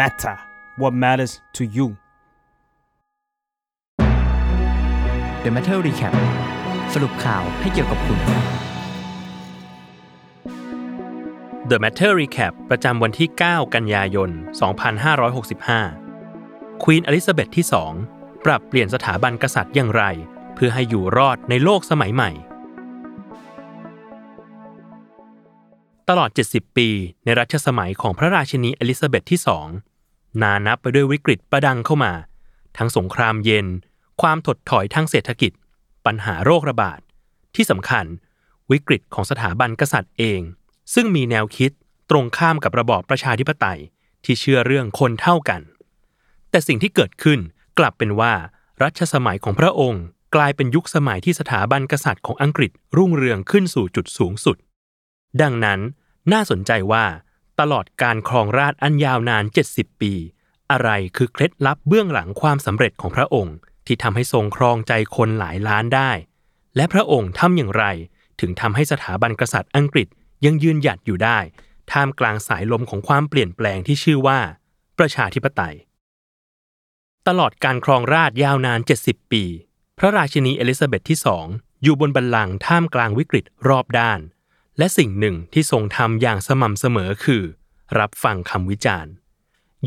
matter what matters to you The Matter Recap สรุปข่าวให้เกี่ยวกับคุณ The Matter Recap ประจำวันที่ 9 กันยายน 2565 ควีนอลิซาเบธที่ 2 ปรับเปลี่ยนสถาบันกษัตริย์อย่างไร เพื่อให้อยู่รอดในโลกสมัยใหม่ ตลอด 70 ปี ในรัชสมัยของพระราชินีอลิซาเบธที่2นานับไปด้วยวิกฤตประดังเข้ามา ทั้งสงครามเย็น ความถดถอยทางเศรษฐกิจ ปัญหาโรคระบาด ที่สำคัญ วิกฤตของสถาบันกษัตริย์เอง ซึ่งมีแนวคิดตรงข้ามกับระบอบประชาธิปไตยที่เชื่อเรื่องคนเท่ากัน แต่สิ่งที่เกิดขึ้นกลับเป็นว่ารัชสมัยของพระองค์ กลายเป็นยุคสมัยที่สถาบันกษัตริย์ของอังกฤษรุ่งเรืองขึ้นสู่จุดสูงสุด ดังนั้นน่าสนใจว่าตลอดการครองราชอันยาวนาน 70 ปี อะไรคือเคล็ดลับเบื้องหลังความสำเร็จของพระองค์ ที่ทำให้ทรงครองใจคนหลายล้านได้ และพระองค์ทำอย่างไร ถึงทำให้สถาบันกษัตริย์อังกฤษยังยืนหยัดอยู่ได้ ท่ามกลางสายลมของความเปลี่ยนแปลงที่ชื่อว่า ประชาธิปไตย ตลอดการครองราชย์ยาวนาน 70 ปี พระราชินีเอลิซาเบธที่สองอยู่บนบัลลังก์ท่ามกลางวิกฤตรอบด้าน และสิ่งหนึ่งที่ทรงทำอย่างสม่ำเสมอคือ รับฟังคำวิจารณ์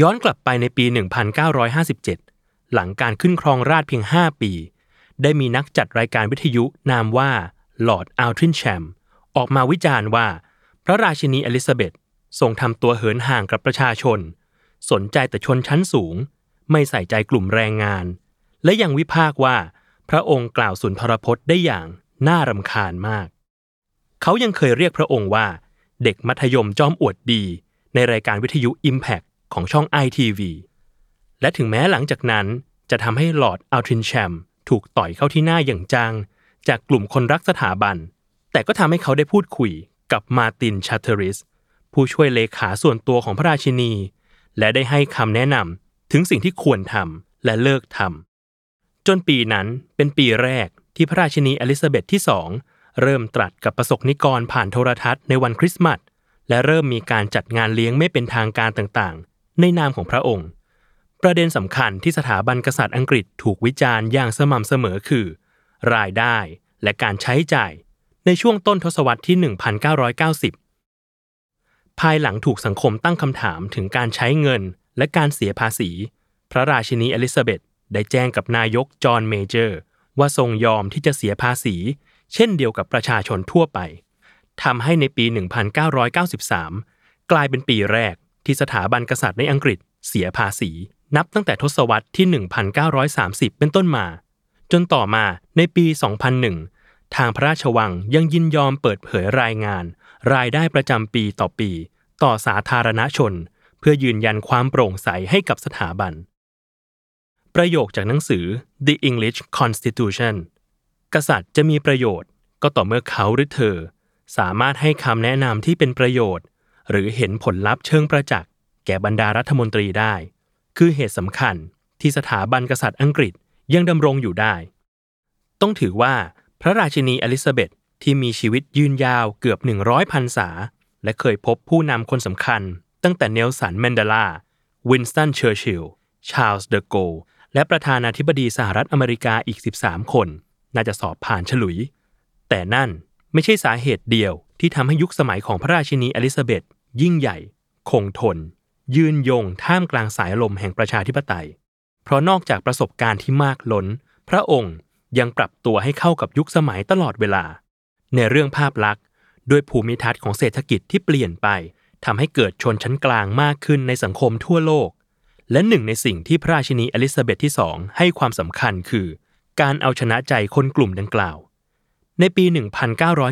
ย้อนกลับไปในปี 1957 หลังการขึ้นครองราชเพียง 5 ปี ได้มีนักจัดรายการวิทยุนามว่าลอร์ดอัลทรินแชมออกมาวิจารณ์ว่า พระราชินีอลิซาเบธทรงทำตัวเหินห่างกับประชาชน สนใจแต่ชนชั้นสูง ไม่ใส่ใจกลุ่มแรงงาน และยังวิพากษ์ว่า พระองค์กล่าวสุนทรพจน์ได้อย่างน่ารำคาญมาก เขายังเคยเรียกพระองค์ว่า เด็กมัธยมจอมอวดดี ในรายการวิทยุ Impact ของช่อง ITV และถึงแม้หลังจากนั้นจะทำให้ลอร์ดอัลทรินแชมถูกต่อยเข้าที่หน้าอย่างจัง จากกลุ่มคนรักสถาบัน แต่ก็ทำให้เขาได้พูดคุยกับมาตินชาเทริส ผู้ช่วยเลขาส่วนตัวของพระราชินี และได้ให้คำแนะนำถึงสิ่งที่ควรทำและเลิกทำจนปีนั้นเป็นปีแรกที่พระราชินีอลิซาเบธที่สอง เริ่มตรัสกับประสบนิกรผ่านโทรทัศน์ในวันคริสต์มาสและเริ่มมีการจัดงานเลี้ยงไม่เป็นทางการต่างๆ ในนามของพระองค์ ประเด็นสำคัญที่สถาบันกษัตริย์อังกฤษถูกวิจารณ์อย่างสม่ำเสมอคือ รายได้และการใช้จ่าย ในช่วงต้นทศวรรษที่ 1990 ภายหลังถูกสังคมตั้งคำถามถึงการใช้เงินและการเสียภาษี พระราชินีอลิซาเบธได้แจ้งกับนายกจอห์นเมเจอร์ ว่าทรงยอมที่จะเสียภาษี เช่นเดียวกับประชาชนทั่วไปทำให้ในปี 1993 กลายเป็นปีแรกที่สถาบันกษัตริย์ในอังกฤษเสียภาษี นับตั้งแต่ทศวรรษที่ 1930 เป็นต้นมา จนต่อมาในปี 2001 ทางพระราชวังยังยินยอมเปิดเผยรายงาน รายได้ประจำปีต่อปี ต่อสาธารณชน เพื่อยืนยันความโปร่งใสให้กับสถาบัน ประโยคจากหนังสือ The English Constitution กษัตริย์จะมีประโยชน์ ก็ต่อเมื่อเขาหรือเธอ สามารถให้คำแนะนำที่เป็นประโยชน์ หรือเห็นผลลัพธ์เชิงประจักษ์แก่บรรดารัฐมนตรีได้ คือเหตุสำคัญที่สถาบันกษัตริย์อังกฤษยังดำรงอยู่ได้ ต้องถือว่าพระราชินีอลิซาเบธที่มีชีวิตยืนยาวเกือบ100พรรษา และเคยพบผู้นำคนสำคัญ ตั้งแต่เนลสันแมนเดลา วินสตันเชอร์ชิลล์ชาร์ลส์เดอโกและประธานาธิบดีสหรัฐอเมริกาอีก 13 คน น่าจะสอบผ่านฉลุย แต่นั่นไม่ใช่สาเหตุเดียวที่ทำให้ยุคสมัยของพระราชินีอลิซาเบธยิ่งใหญ่ คงทน ยืนยงท่ามกลางสายลมแห่งประชาธิปไตย เพราะนอกจากประสบการณ์ที่มากล้น พระองค์ยังปรับตัวให้เข้ากับยุคสมัยตลอดเวลา ในเรื่องภาพลักษณ์ด้วยภูมิทัศน์ของเศรษฐกิจที่เปลี่ยนไปทำให้เกิดชนชั้นกลางมากขึ้นในสังคมทั่วโลก และหนึ่งในสิ่งที่พระราชินีอลิซาเบธที่สองให้ความสำคัญคือ การเอาชนะใจคนกลุ่มดังกล่าว ในปี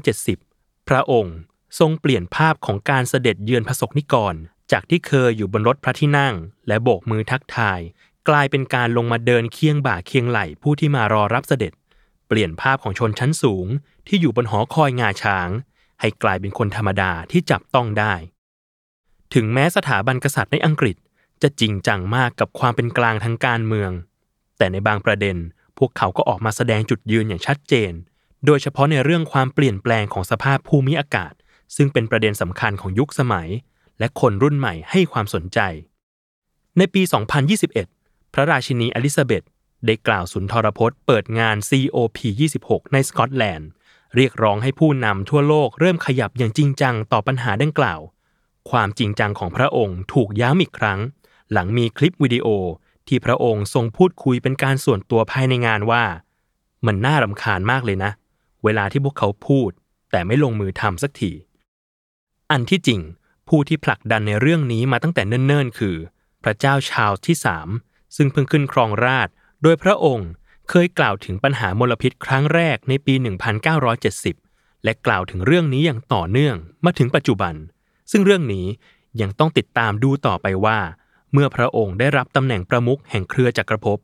1970 พระองค์ทรงเปลี่ยนภาพของการเสด็จเยือนพระสกนิกร จากที่เคยอยู่บนรถพระที่นั่ง และโบกมือทักทาย กลายเป็นการลงมาเดินเคียงบ่าเคียงไหล่ผู้ที่มารอรับเสด็จ เปลี่ยนภาพของชนชั้นสูง ที่อยู่บนหอคอยงาช้าง ให้กลายเป็นคนธรรมดาที่จับต้องได้ ถึงแม้สถาบันกษัตริย์ในอังกฤษจะจริงจังมากกับความเป็นกลางทางการเมือง แต่ในบางประเด็น พวกเขาก็ออกมาแสดงจุดยืนอย่างชัดเจน โดยเฉพาะในเรื่องความเปลี่ยนแปลงของสภาพภูมิอากาศ ซึ่งเป็นประเด็นสำคัญของยุคสมัย และคนรุ่นใหม่ให้ความสนใจ ในปี 2021 พระราชินีอลิซาเบธได้กล่าวสุนทรพจน์เปิดงาน COP26 ในสกอตแลนด์ เรียกร้องให้ผู้นำทั่วโลกเริ่มขยับอย่างจริงจังต่อปัญหาดังกล่าว ความจริงจังของพระองค์ถูกย้ำอีกครั้ง หลังมีคลิปวิดีโอ ที่พระองค์ทรงพูดคุยเป็นการส่วนตัวภายในงานว่า มันน่ารำคาญมากเลยนะ เวลาที่พวกเขาพูด แต่ไม่ลงมือทำสักที อันที่จริง ผู้ที่ผลักดันในเรื่องนี้มาตั้งแต่เนิ่นๆ คือ พระเจ้าชาลส์ที่สามซึ่งเพิ่งขึ้นครองราชโดยพระองค์เคยกล่าวถึงปัญหามลพิษครั้งแรกในปี 1970 และกล่าวถึงเรื่องนี้อย่างต่อเนื่องมาถึงปัจจุบัน ซึ่งเรื่องนี้ยังต้องติดตามดูต่อไปว่า เมื่อพระองค์ได้รับตำแหน่งประมุขแห่งเครือจักรภพ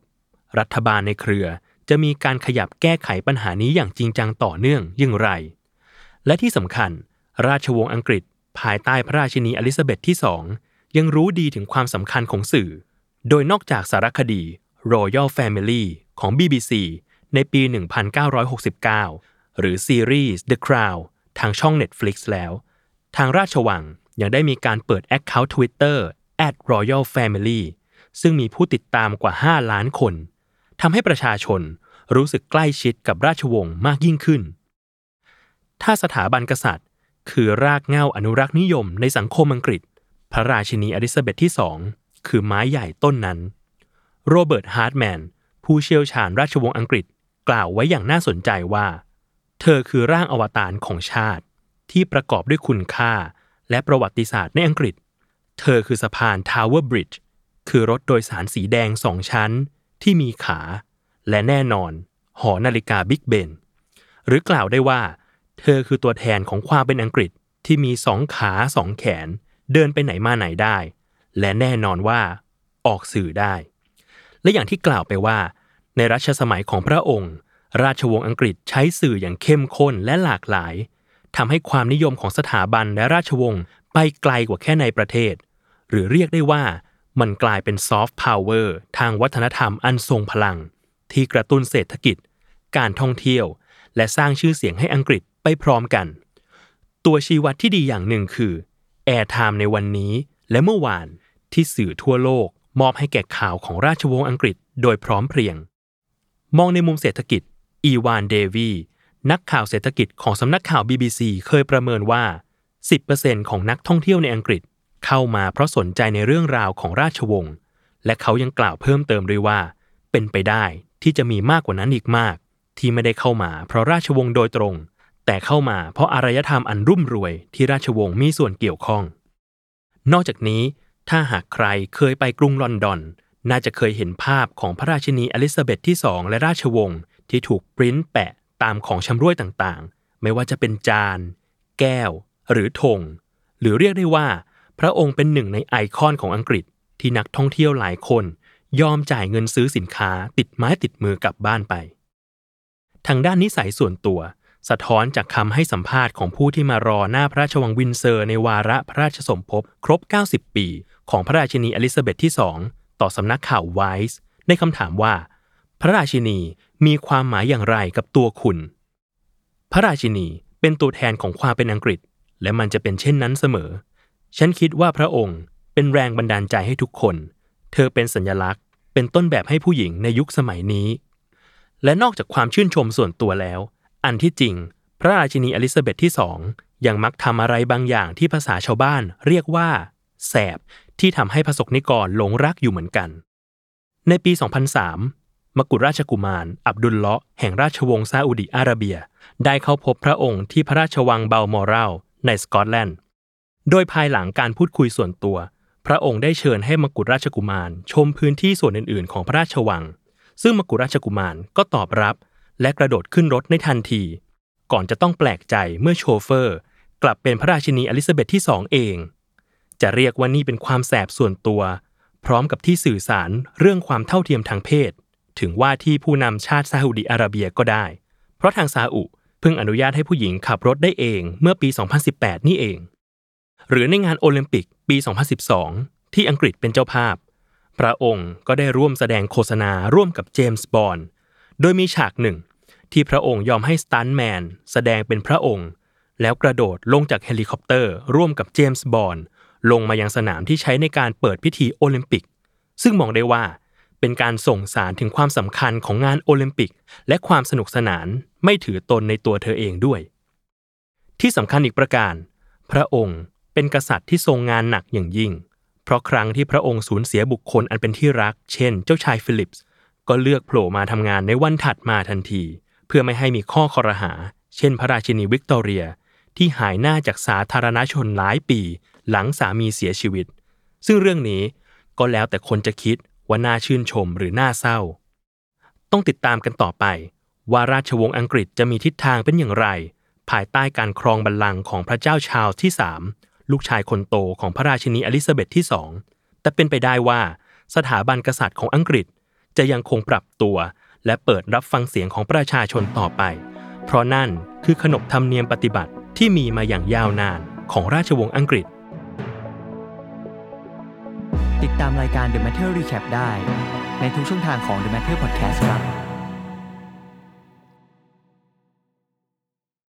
รัฐบาลในเครือจะมีการขยับแก้ไขปัญหานี้อย่างจริงจังต่อเนื่องอย่างไร และที่สำคัญ ราชวงศ์อังกฤษ ภายใต้พระราชินีอลิซาเบธที่สองยังรู้ดีถึงความสำคัญของสื่อ โดยนอกจากสารคดี Royal Family ของ BBC ในปี 1969 หรือซีรีส์ The Crown ทางช่อง Netflix แล้ว ทางราชวังยังได้มีการเปิด Account Twitter @royal family ซึ่งมีผู้ติดตามกว่า 5 ล้านคนทำให้ประชาชนรู้สึกใกล้ชิดกับราชวงศ์มากยิ่งขึ้น ถ้าสถาบันกษัตริย์ คือรากเหง้าอนุรักษ์นิยมในสังคมอังกฤษ พระราชินีอลิซาเบธที่สองคือไม้ใหญ่ต้นนั้น โรเบิร์ตฮาร์ดแมน ผู้เชี่ยวชาญราชวงศ์อังกฤษ กล่าวไว้อย่างน่าสนใจว่า เธอคือร่างอวตารของชาติ ที่ประกอบด้วยคุณค่า และประวัติศาสตร์ในอังกฤษ เธอคือสะพานทาวเวอร์บริดจ์คือรถโดยสารสีแดงสองชั้น ที่มีขา และแน่นอน หอนาฬิกาบิ๊กเบน หรือกล่าวได้ว่า เธอคือตัวแทนของความเป็นอังกฤษที่มีสองขาสองแขน เดินไปไหนมาไหนได้ และแน่นอนว่า ออกสื่อได้ และอย่างที่กล่าวไปว่า ในรัชสมัยของพระองค์ ราชวงศ์อังกฤษใช้สื่ออย่างเข้มข้นและหลากหลายทำให้ความนิยมของสถาบันและราชวงศ์ไปไกลกว่าแค่ในประเทศ หรือเรียกได้ว่ามันกลายเป็นซอฟต์พาวเวอร์ทางวัฒนธรรมอันทรงพลัง ที่กระตุ้นเศรษฐกิจ การท่องเที่ยว และสร้างชื่อเสียงให้อังกฤษไปพร้อมกัน ตัวชี้วัดที่ดีอย่างหนึ่งคือ airtime ในวันนี้และเมื่อวานที่สื่อทั่วโลกมอบให้แก่ข่าวของราชวงศ์อังกฤษโดยพร้อมเพรียง มองในมุมเศรษฐกิจ อีวานเดวีนักข่าวเศรษฐกิจของสำนักข่าว BBC เคยประเมินว่า 10%ของนักท่องเที่ยวในอังกฤษ เข้ามาเพราะสนใจในเรื่องราวของราชวงศ์ และเขายังกล่าวเพิ่มเติมด้วยว่า เป็นไปได้ที่จะมีมากกว่านั้นอีกมาก ที่ไม่ได้เข้ามาเพราะราชวงศ์โดยตรง แต่เข้ามาเพราะอารยธรรมอันรุ่มรวยที่ราชวงศ์มีส่วนเกี่ยวข้อง นอกจากนี้ถ้าหากใครเคยไปกรุงลอนดอน น่าจะเคยเห็นภาพของพระราชินีอลิซาเบธที่สองและราชวงศ์ที่ถูกปริ้นแปะตามของชำร่วยต่างๆ ไม่ว่าจะเป็นจาน แก้ว หรือธงหรือเรียกได้ว่า พระองค์เป็นหนึ่งในไอคอนของอังกฤษที่นักท่องเที่ยวหลายคน ยอมจ่ายเงินซื้อสินค้าติดไม้ติดมือกลับบ้านไป ทางด้านนิสัยส่วนตัว สะท้อนจากคำให้สัมภาษณ์ของผู้ที่มารอหน้าพระราชวังวินเซอร์ในวาระพระราชสมภพครบ 90 ปี ของพระราชินีอลิซาเบธที่ 2 ต่อสำนักข่าว Vice ในคำถามว่า พระราชินีมีความหมายอย่างไรกับตัวคุณ พระราชินีเป็นตัวแทนของความเป็นอังกฤษ และมันจะเป็นเช่นนั้นเสมอ ฉันคิดว่าพระองค์เป็นแรงบันดาลใจให้ทุกคน เธอเป็นสัญลักษณ์ เป็นต้นแบบให้ผู้หญิงในยุคสมัยนี้ และนอกจากความชื่นชมส่วนตัวแล้ว อันที่จริง พระราชินีอลิซาเบธที่สองยังมักทำอะไรบางอย่างที่ภาษาชาวบ้าน เรียกว่า แสบ ที่ทำให้พระสกนิกรหลงรักอยู่เหมือนกัน ในปี 2003 มกุฎราชกุมาร อับดุลเลาะแห่งราชวงศ์ซาอุดิอาระเบีย ได้เข้าพบพระองค์ที่พระราชวังเบลมอรัลในสกอตแลนด์ โดยภายหลังการพูดคุยส่วนตัว พระองค์ได้เชิญให้มกุฎราชกุมาร ชมพื้นที่ส่วนอื่น ๆ ของพระราชวัง ซึ่งมกุฎราชกุมารก็ตอบรับและกระโดดขึ้นรถในทันที ก่อนจะต้องแปลกใจเมื่อโชเฟอร์ กลับเป็นพระราชินีอลิซาเบธที่สองเอง จะเรียกว่านี่เป็นความแสบส่วนตัว พร้อมกับที่สื่อสารเรื่องความเท่าเทียมทางเพศ ถึงว่าที่ผู้นำชาติซาอุดิอาระเบียก็ได้ เพราะทางซาอุเพิ่งอนุญาตให้ผู้หญิงขับรถได้เองเมื่อปี 2018 นี่เอง หรือในงานโอลิมปิกปี 2012 ที่อังกฤษเป็นเจ้าภาพ พระองค์ก็ได้ร่วมแสดงโฆษณาร่วมกับเจมส์บอนด์โดยมีฉากหนึ่ง ที่พระองค์ยอมให้สตันแมนแสดงเป็นพระองค์ แล้วกระโดดลงจากเฮลิคอปเตอร์ ร่วมกับเจมส์บอนด์ลงมายังสนามที่ใช้ในการเปิดพิธีโอลิมปิก ซึ่งมองได้ว่าเป็นการส่งสารถึงความสำคัญของงานโอลิมปิก และความสนุกสนานไม่ถือตนในตัวเธอเองด้วย ที่สำคัญอีกประการ พระองค์ เป็นกษัตริย์ที่ทรงงานหนักอย่างยิ่ง เพราะครั้งที่พระองค์สูญเสียบุคคลอันเป็นที่รัก เช่น เจ้าชายฟิลิปส์ ก็เลือกโผล่มาทำงานในวันถัดมาทันที เพื่อไม่ให้มีข้อครหา เช่น พระราชินีวิกตอเรีย ที่หายหน้าจากสาธารณชนหลายปี หลังสามีเสียชีวิต ซึ่งเรื่องนี้ก็แล้วแต่คนจะคิดว่าน่าชื่นชมหรือน่าเศร้า ต้องติดตามกันต่อไป ว่าราชวงศ์อังกฤษจะมีทิศทางเป็นอย่างไร ภายใต้การครองบัลลังก์ของพระเจ้าชาร์ลส์ที่3 ลูกชายคนโตของพระราชินีอลิซาเบธที่2แต่เป็นไปได้ว่าสถาบันกษัตริย์ของอังกฤษ จะยังคงปรับตัว และเปิดรับฟังเสียงของประชาชนต่อไป เพราะนั่นคือขนบธรรมเนียมปฏิบัติที่มีมาอย่างยาวนานของราชวงศ์อังกฤษ ติดตามรายการ The Matter Recap ได้ ในทุกช่องทางของ The Matter Podcast ครับ